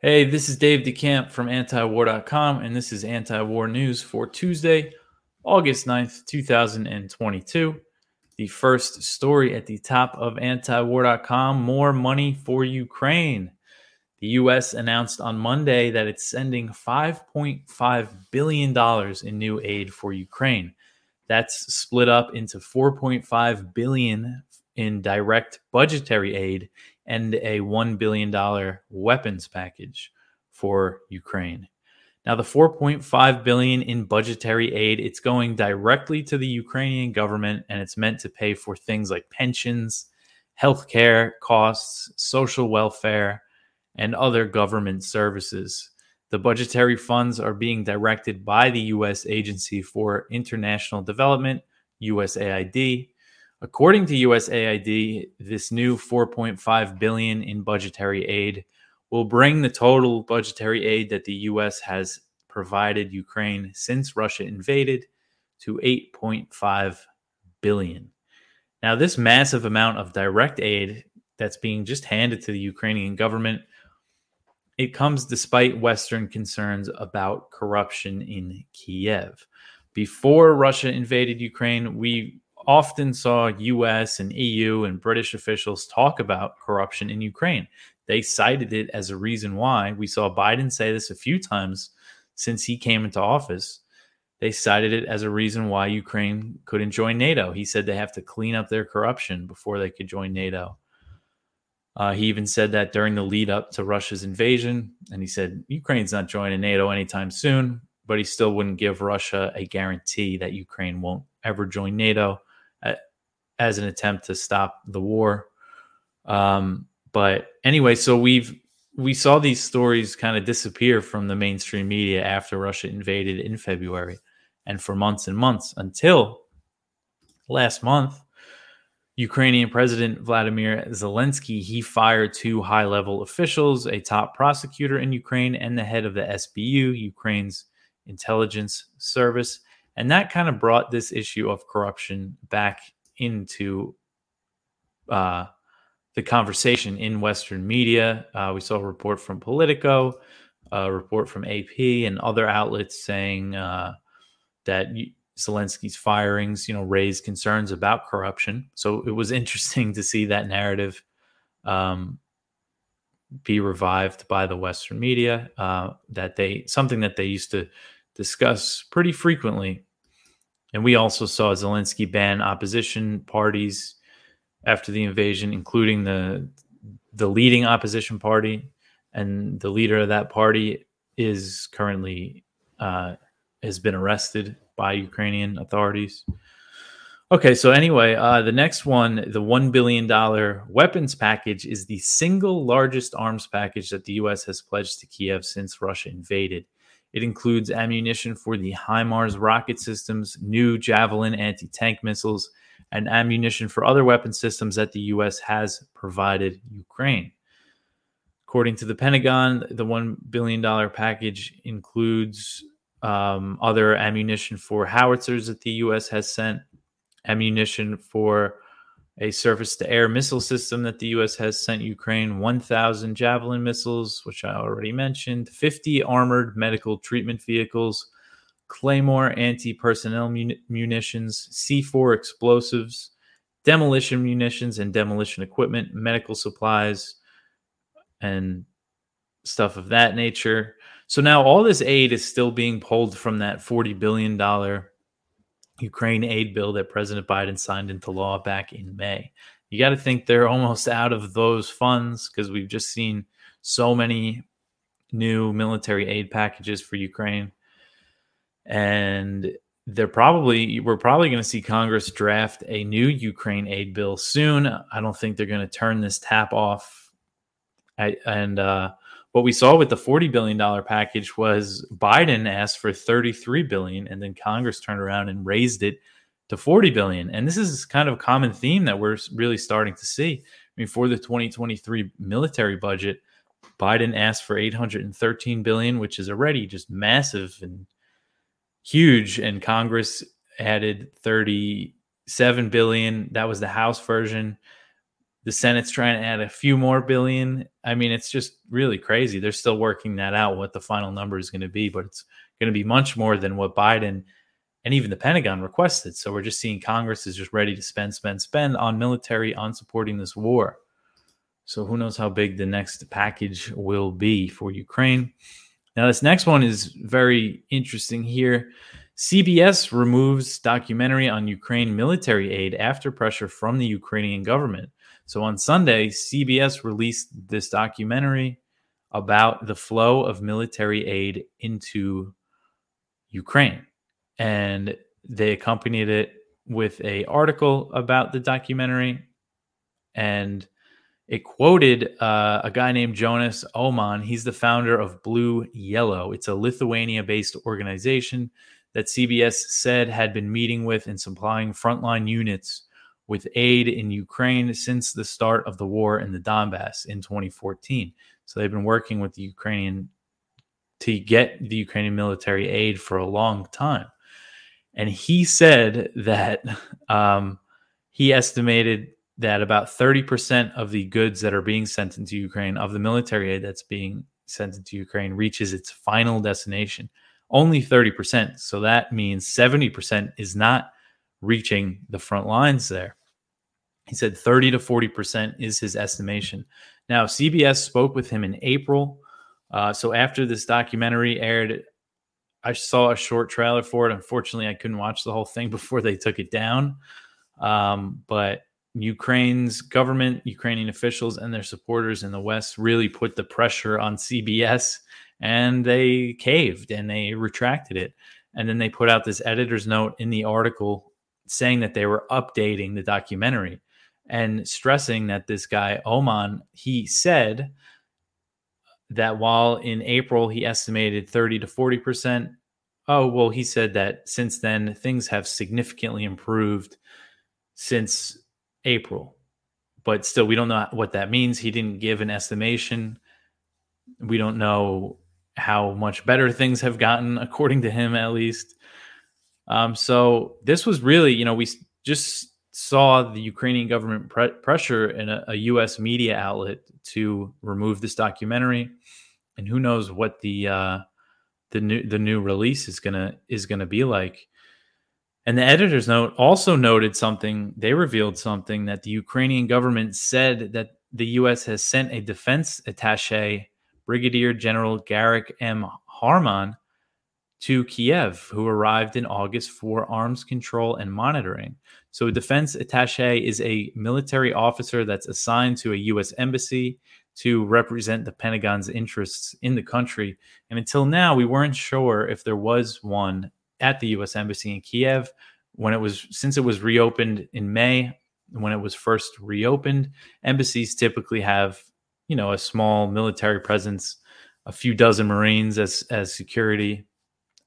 Hey, this is Dave DeCamp from antiwar.com, and this is anti war news for Tuesday, August 9th, 2022. The first story at the top of antiwar.com more money for Ukraine. The U.S. announced on Monday that it's sending $5.5 billion in new aid for Ukraine. That's split up into 4.5 billion in direct budgetary aid and a $1 billion weapons package for Ukraine. Now the 4.5 billion in budgetary aid, it's going directly to the Ukrainian government and it's meant to pay for things like pensions, healthcare costs, social welfare, and other government services. The budgetary funds are being directed by the US Agency for International Development, USAID, According to USAID, this new 4.5 billion in budgetary aid will bring the total budgetary aid that the US has provided Ukraine since Russia invaded to 8.5 billion. Now, this massive amount of direct aid that's being just handed to the Ukrainian government, it comes despite Western concerns about corruption in Kiev. Before Russia invaded Ukraine, we often saw US and EU and British officials talk about corruption in Ukraine. They cited it as a reason why. We saw Biden say this a few times since he came into office. They cited it as a reason why Ukraine couldn't join NATO. He said they have to clean up their corruption before they could join NATO. Uh, he even said that during the lead up to Russia's invasion. And he said Ukraine's not joining NATO anytime soon, but he still wouldn't give Russia a guarantee that Ukraine won't ever join NATO as an attempt to stop the war. Um, but anyway, so we've we saw these stories kind of disappear from the mainstream media after Russia invaded in February, and for months and months until last month. Ukrainian President Vladimir Zelensky he fired two high-level officials, a top prosecutor in Ukraine and the head of the SBU, Ukraine's intelligence service, and that kind of brought this issue of corruption back into uh, the conversation in Western media. Uh, we saw a report from Politico, a report from AP, and other outlets saying uh, that Zelensky's firings, you know, raised concerns about corruption. So it was interesting to see that narrative um, be revived by the Western media. Uh, that they something that they used to discuss pretty frequently and we also saw Zelensky ban opposition parties after the invasion, including the the leading opposition party, and the leader of that party is currently uh, has been arrested by Ukrainian authorities. Okay, so anyway, uh, the next one, the one billion dollar weapons package, is the single largest arms package that the U.S. has pledged to Kiev since Russia invaded. It includes ammunition for the HIMARS rocket systems, new Javelin anti tank missiles, and ammunition for other weapon systems that the U.S. has provided Ukraine. According to the Pentagon, the $1 billion package includes um, other ammunition for howitzers that the U.S. has sent, ammunition for a surface to air missile system that the U.S. has sent Ukraine 1,000 Javelin missiles, which I already mentioned, 50 armored medical treatment vehicles, Claymore anti personnel mun- munitions, C4 explosives, demolition munitions and demolition equipment, medical supplies, and stuff of that nature. So now all this aid is still being pulled from that $40 billion Ukraine aid bill that President Biden signed into law back in May. You got to think they're almost out of those funds because we've just seen so many new military aid packages for Ukraine. And they're probably, we're probably going to see Congress draft a new Ukraine aid bill soon. I don't think they're going to turn this tap off. I, and, uh, what we saw with the 40 billion dollar package was Biden asked for 33 billion and then Congress turned around and raised it to 40 billion. And this is kind of a common theme that we're really starting to see. I mean for the 2023 military budget, Biden asked for 813 billion, which is already just massive and huge and Congress added 37 billion. That was the House version. The Senate's trying to add a few more billion. I mean, it's just really crazy. They're still working that out, what the final number is going to be, but it's going to be much more than what Biden and even the Pentagon requested. So we're just seeing Congress is just ready to spend, spend, spend on military, on supporting this war. So who knows how big the next package will be for Ukraine. Now, this next one is very interesting here. CBS removes documentary on Ukraine military aid after pressure from the Ukrainian government. So on Sunday, CBS released this documentary about the flow of military aid into Ukraine. And they accompanied it with a article about the documentary and it quoted uh, a guy named Jonas Öhman. He's the founder of Blue Yellow. It's a Lithuania based organization that CBS said had been meeting with and supplying frontline units with aid in Ukraine since the start of the war in the Donbass in 2014. So they've been working with the Ukrainian to get the Ukrainian military aid for a long time. And he said that um, he estimated that about 30% of the goods that are being sent into Ukraine, of the military aid that's being sent into Ukraine, reaches its final destination. Only 30%. So that means 70% is not reaching the front lines there. He said 30 to 40% is his estimation. Now, CBS spoke with him in April. Uh, so after this documentary aired, I saw a short trailer for it. Unfortunately, I couldn't watch the whole thing before they took it down. Um, but Ukraine's government, Ukrainian officials, and their supporters in the West really put the pressure on CBS and they caved and they retracted it. And then they put out this editor's note in the article saying that they were updating the documentary and stressing that this guy, Öhman, he said that while in April he estimated 30 to 40%, oh, well, he said that since then things have significantly improved since April. But still, we don't know what that means. He didn't give an estimation. We don't know how much better things have gotten, according to him, at least. Um, so this was really, you know, we just saw the Ukrainian government pre- pressure in a, a, U.S. media outlet to remove this documentary, and who knows what the uh, the new the new release is gonna is gonna be like. And the editor's note also noted something, they revealed something that the Ukrainian government said that the U.S. has sent a defense attache, Brigadier General Garrick M. Harmon, to Kiev, who arrived in August for arms control and monitoring. So, a defense attache is a military officer that's assigned to a U.S. embassy to represent the Pentagon's interests in the country. And until now, we weren't sure if there was one at the U.S. Embassy in Kiev when it was since it was reopened in May. When it was first reopened, embassies typically have you know a small military presence, a few dozen Marines as as security,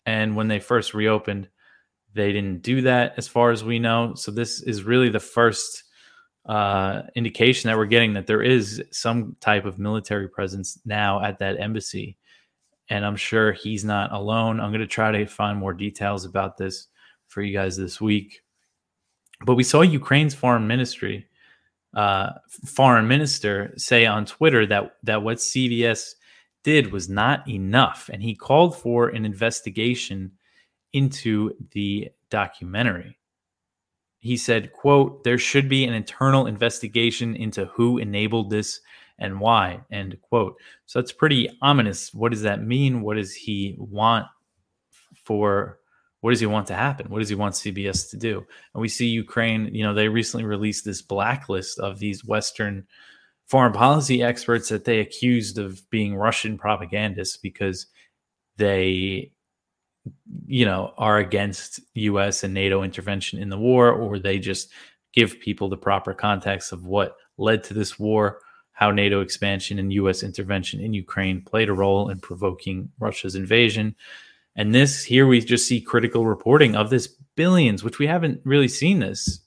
and when they first reopened, they didn't do that as far as we know. So this is really the first uh, indication that we're getting that there is some type of military presence now at that embassy and I'm sure he's not alone. I'm going to try to find more details about this for you guys this week. But we saw Ukraine's foreign ministry, uh, foreign minister, say on Twitter that that what CBS did was not enough, and he called for an investigation into the documentary. He said, "quote There should be an internal investigation into who enabled this and why end quote. So that's pretty ominous. What does that mean? What does he want for what does he want to happen? What does he want cbs to do? And we see ukraine you know they recently released this blacklist of these western foreign policy experts that they accused of being russian propagandists because they you know are against us and nato intervention in the war or they just give people the proper context of what led to this war how NATO expansion and U.S. intervention in Ukraine played a role in provoking Russia's invasion. And this here we just see critical reporting of this billions, which we haven't really seen this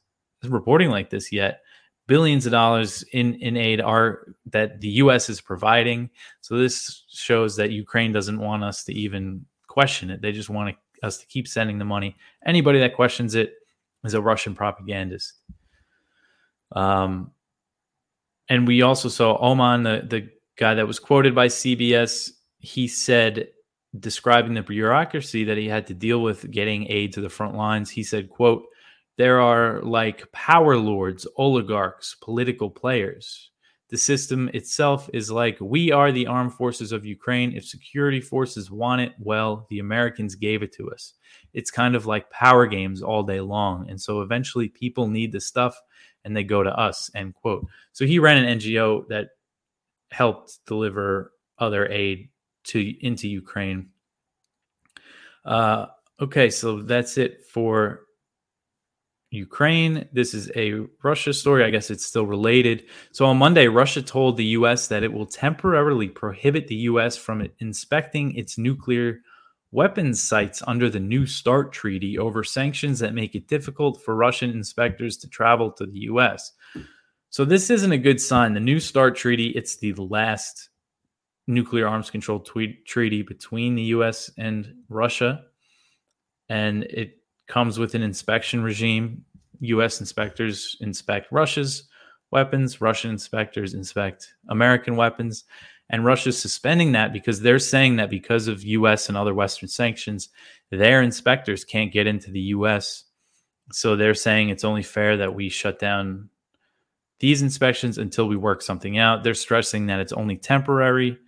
reporting like this yet. Billions of dollars in, in aid are that the US is providing. So this shows that Ukraine doesn't want us to even question it. They just want us to keep sending the money. Anybody that questions it is a Russian propagandist. Um, and we also saw Öhman, the, the guy that was quoted by CBS, he said, describing the bureaucracy that he had to deal with getting aid to the front lines, he said, quote, there are like power lords, oligarchs, political players. The system itself is like we are the armed forces of Ukraine. If security forces want it, well, the Americans gave it to us. It's kind of like power games all day long. And so eventually people need the stuff and they go to us, end quote. So he ran an NGO that helped deliver other aid to into Ukraine. Uh, okay, so that's it for Ukraine. This is a Russia story. I guess it's still related. So on Monday, Russia told the U.S. that it will temporarily prohibit the U.S. from inspecting its nuclear weapons sites under the New START treaty over sanctions that make it difficult for Russian inspectors to travel to the U.S. So this isn't a good sign. The New START treaty, it's the last nuclear arms control treaty between the U.S. and Russia, and it comes with an inspection regime. U.S. inspectors inspect Russia's weapons, Russian inspectors inspect American weapons. And Russia's suspending that because they're saying that because of US and other Western sanctions, their inspectors can't get into the US. So they're saying it's only fair that we shut down these inspections until we work something out. They're stressing that it's only temporary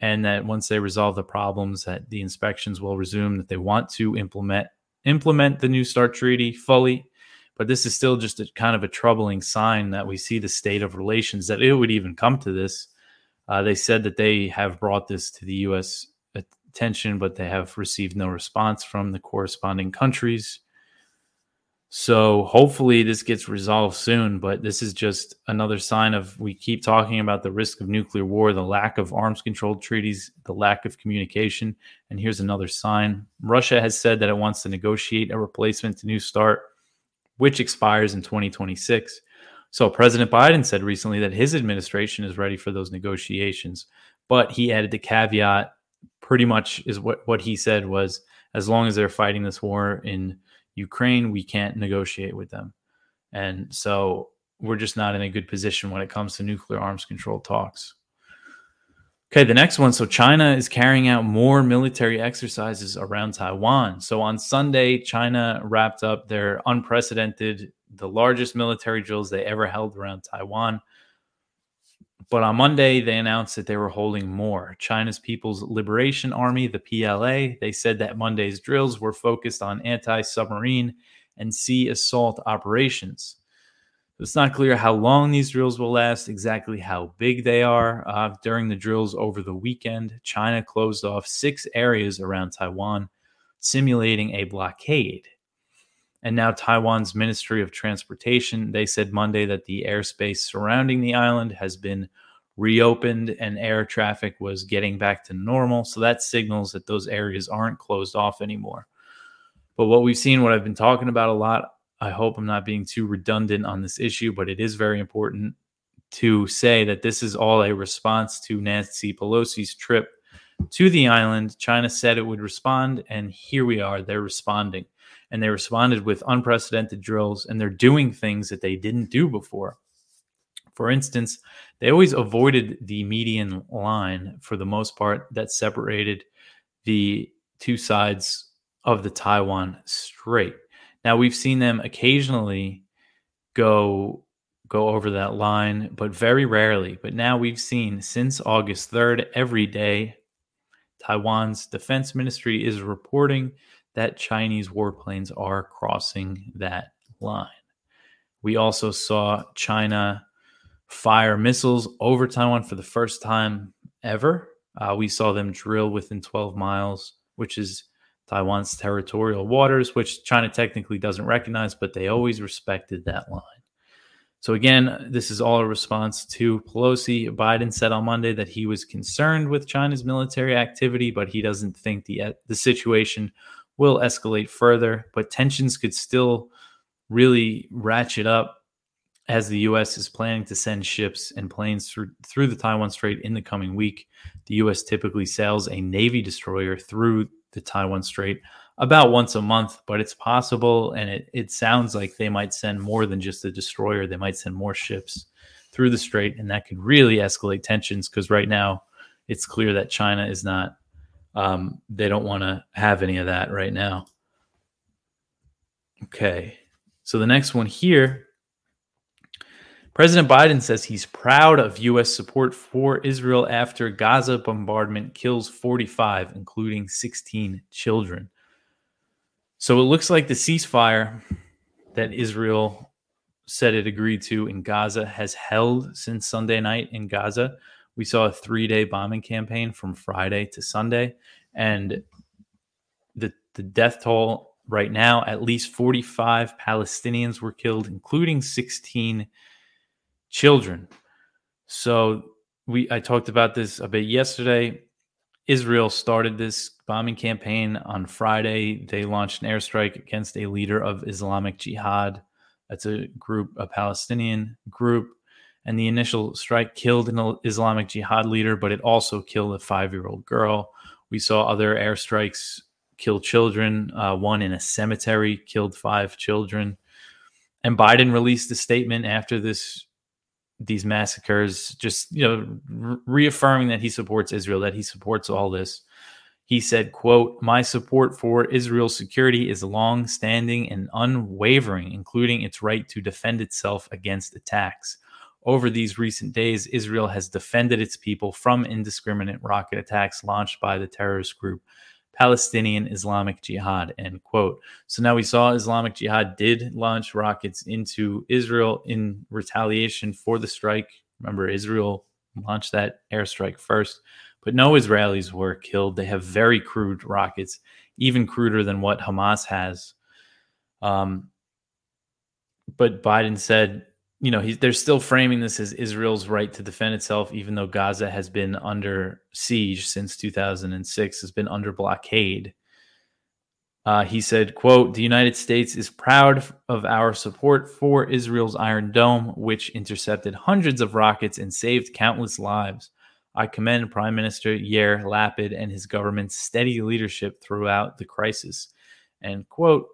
and that once they resolve the problems that the inspections will resume that they want to implement implement the new start treaty fully but this is still just a kind of a troubling sign that we see the state of relations that it would even come to this. Uh, they said that they have brought this to the u.s attention but they have received no response from the corresponding countries so hopefully this gets resolved soon, but this is just another sign of we keep talking about the risk of nuclear war, the lack of arms control treaties, the lack of communication. And here's another sign. Russia has said that it wants to negotiate a replacement to New START, which expires in 2026. So President Biden said recently that his administration is ready for those negotiations, but he added the caveat pretty much is what, what he said was as long as they're fighting this war in Ukraine, we can't negotiate with them. And so we're just not in a good position when it comes to nuclear arms control talks. Okay, the next one. So China is carrying out more military exercises around Taiwan. So on Sunday, China wrapped up their unprecedented, the largest military drills they ever held around Taiwan. But on Monday, they announced that they were holding more. China's People's Liberation Army, the PLA, they said that Monday's drills were focused on anti submarine and sea assault operations. It's not clear how long these drills will last, exactly how big they are. Uh, during the drills over the weekend, China closed off six areas around Taiwan, simulating a blockade. And now Taiwan's Ministry of Transportation, they said Monday that the airspace surrounding the island has been reopened and air traffic was getting back to normal. So that signals that those areas aren't closed off anymore. But what we've seen, what I've been talking about a lot, I hope I'm not being too redundant on this issue, but it is very important to say that this is all a response to Nancy Pelosi's trip to the island. China said it would respond, and here we are. They're responding and they responded with unprecedented drills and they're doing things that they didn't do before. For instance, they always avoided the median line for the most part that separated the two sides of the Taiwan Strait. Now we've seen them occasionally go go over that line, but very rarely. But now we've seen since August 3rd every day Taiwan's defense ministry is reporting that Chinese warplanes are crossing that line. We also saw China fire missiles over Taiwan for the first time ever. Uh, we saw them drill within 12 miles, which is Taiwan's territorial waters, which China technically doesn't recognize, but they always respected that line. So, again, this is all a response to Pelosi. Biden said on Monday that he was concerned with China's military activity, but he doesn't think the, the situation will escalate further, but tensions could still really ratchet up as the U.S. is planning to send ships and planes through through the Taiwan Strait in the coming week. The U.S. typically sails a Navy destroyer through the Taiwan Strait about once a month, but it's possible, and it, it sounds like they might send more than just a destroyer. They might send more ships through the strait, and that could really escalate tensions because right now it's clear that China is not. Um, they don't want to have any of that right now. Okay, so the next one here President Biden says he's proud of U.S. support for Israel after Gaza bombardment kills 45, including 16 children. So it looks like the ceasefire that Israel said it agreed to in Gaza has held since Sunday night in Gaza. We saw a three day bombing campaign from Friday to Sunday, and the, the death toll right now at least 45 Palestinians were killed, including 16 children. So we I talked about this a bit yesterday. Israel started this bombing campaign on Friday. They launched an airstrike against a leader of Islamic Jihad. That's a group, a Palestinian group. And the initial strike killed an Islamic Jihad leader, but it also killed a five year old girl. We saw other airstrikes kill children. Uh, one in a cemetery killed five children. And Biden released a statement after this these massacres, just you know, re- reaffirming that he supports Israel, that he supports all this. He said, quote, My support for Israel's security is long standing and unwavering, including its right to defend itself against attacks. Over these recent days, Israel has defended its people from indiscriminate rocket attacks launched by the terrorist group Palestinian Islamic Jihad, end quote. So now we saw Islamic Jihad did launch rockets into Israel in retaliation for the strike. Remember, Israel launched that airstrike first, but no Israelis were killed. They have very crude rockets, even cruder than what Hamas has. Um, but Biden said you know, they're still framing this as Israel's right to defend itself, even though Gaza has been under siege since 2006, has been under blockade. Uh, he said, quote, the United States is proud of our support for Israel's Iron Dome, which intercepted hundreds of rockets and saved countless lives. I commend Prime Minister Yair Lapid and his government's steady leadership throughout the crisis. End quote,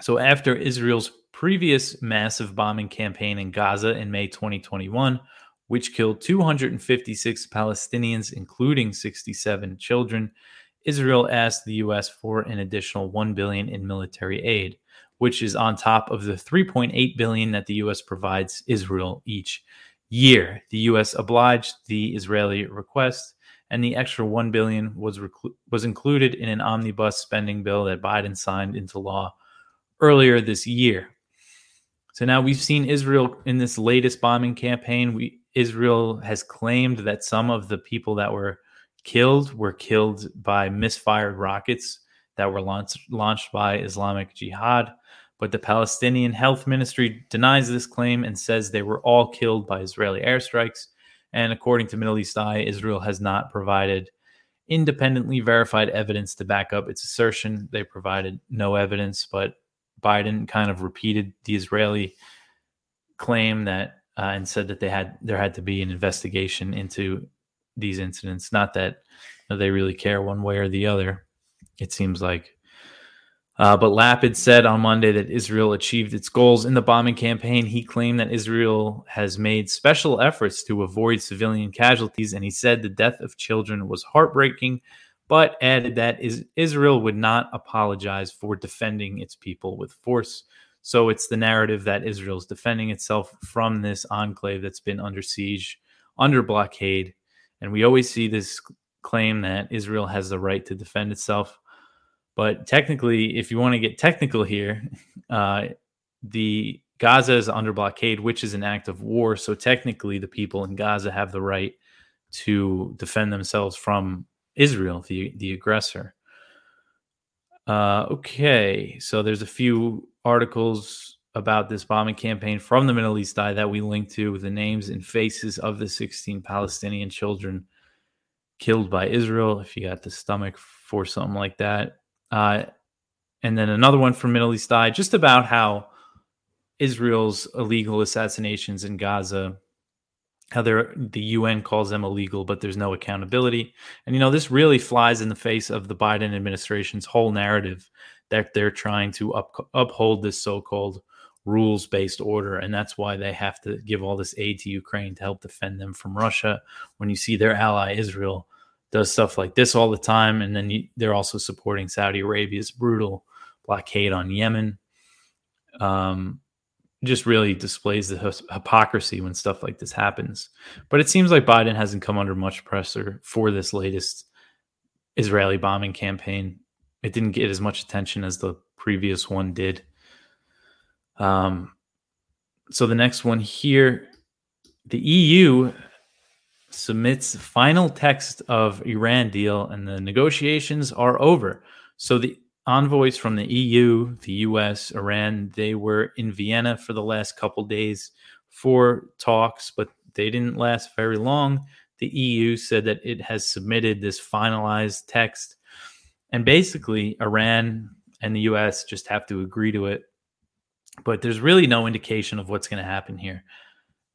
so after Israel's previous massive bombing campaign in Gaza in May 2021, which killed 256 Palestinians, including 67 children, Israel asked the U.S. for an additional 1 billion in military aid, which is on top of the 3.8 billion that the U.S. provides Israel each year. The U.S. obliged the Israeli request, and the extra 1 billion was reclu- was included in an omnibus spending bill that Biden signed into law earlier this year. So now we've seen Israel in this latest bombing campaign. We Israel has claimed that some of the people that were killed were killed by misfired rockets that were launched, launched by Islamic Jihad. But the Palestinian Health Ministry denies this claim and says they were all killed by Israeli airstrikes. And according to Middle East Eye, Israel has not provided independently verified evidence to back up its assertion. They provided no evidence, but Biden kind of repeated the Israeli claim that uh, and said that they had there had to be an investigation into these incidents. Not that you know, they really care one way or the other. It seems like. Uh, but Lapid said on Monday that Israel achieved its goals in the bombing campaign. He claimed that Israel has made special efforts to avoid civilian casualties, and he said the death of children was heartbreaking but added that Israel would not apologize for defending its people with force. So it's the narrative that Israel's defending itself from this enclave that's been under siege, under blockade. And we always see this claim that Israel has the right to defend itself. But technically, if you want to get technical here, uh, the Gaza is under blockade, which is an act of war. So technically, the people in Gaza have the right to defend themselves from Israel, the the aggressor. Uh, okay, so there's a few articles about this bombing campaign from the Middle East Eye that we link to with the names and faces of the 16 Palestinian children killed by Israel. If you got the stomach for something like that, uh, and then another one from Middle East Eye, just about how Israel's illegal assassinations in Gaza how the UN calls them illegal, but there's no accountability. And you know, this really flies in the face of the Biden administration's whole narrative that they're trying to up, uphold this so-called rules based order. And that's why they have to give all this aid to Ukraine to help defend them from Russia. When you see their ally, Israel, does stuff like this all the time. And then you, they're also supporting Saudi Arabia's brutal blockade on Yemen. Um, just really displays the hypocrisy when stuff like this happens. But it seems like Biden hasn't come under much pressure for this latest Israeli bombing campaign. It didn't get as much attention as the previous one did. Um, so the next one here, the EU submits final text of Iran deal, and the negotiations are over. So the envoys from the EU, the US, Iran, they were in Vienna for the last couple days for talks, but they didn't last very long. The EU said that it has submitted this finalized text. And basically, Iran and the US just have to agree to it. But there's really no indication of what's going to happen here.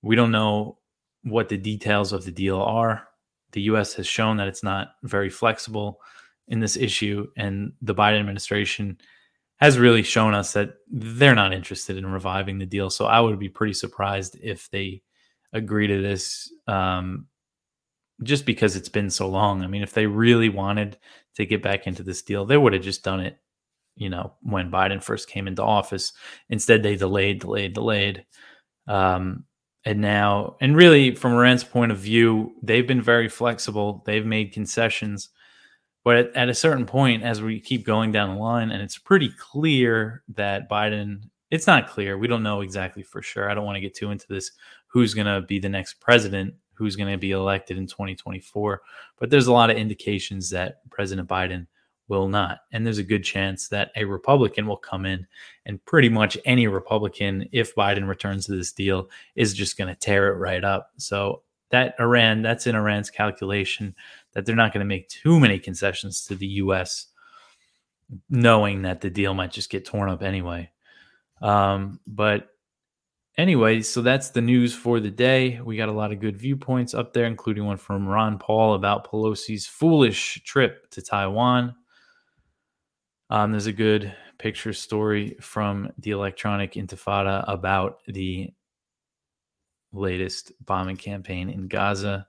We don't know what the details of the deal are. The US has shown that it's not very flexible in this issue, and the Biden administration has really shown us that they're not interested in reviving the deal. So I would be pretty surprised if they agree to this um, just because it's been so long. I mean, if they really wanted to get back into this deal, they would have just done it, you know, when Biden first came into office. Instead, they delayed, delayed, delayed. Um, and now, and really, from Iran's point of view, they've been very flexible. They've made concessions. But at, at, a certain point, as we keep going down the line, and it's pretty clear that Biden, it's not clear. We don't know exactly for sure. I don't want to get too into this who's going to be the next president, who's going to be elected in 2024. But there's a lot of indications that President Biden will not. And there's a good chance that a Republican will come in, and pretty much any Republican, if Biden returns to this deal, is just going to tear it right up. So that Iran, that's in Iran's calculation that they're not going to make too many concessions to the U.S., knowing that the deal might just get torn up anyway. Um, but anyway, so that's the news for the day. We got a lot of good viewpoints up there, including one from Ron Paul about Pelosi's foolish trip to Taiwan. Um, there's a good picture story from the Electronic Intifada about the latest bombing campaign in Gaza.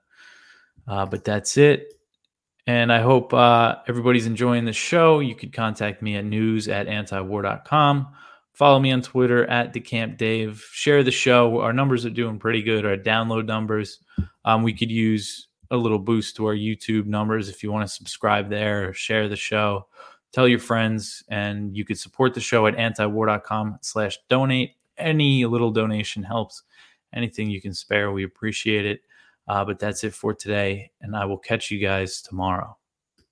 Uh, but that's it. And I hope uh, everybody's enjoying the show. You could contact me at news at antiwar.com. Follow me on Twitter at DeCamp Dave. Share the show. Our numbers are doing pretty good, our download numbers. Um, we could use a little boost to our YouTube numbers if you want to subscribe there share the show tell your friends and you could support the show at antiwar.com slash donate any little donation helps anything you can spare we appreciate it uh, but that's it for today and i will catch you guys tomorrow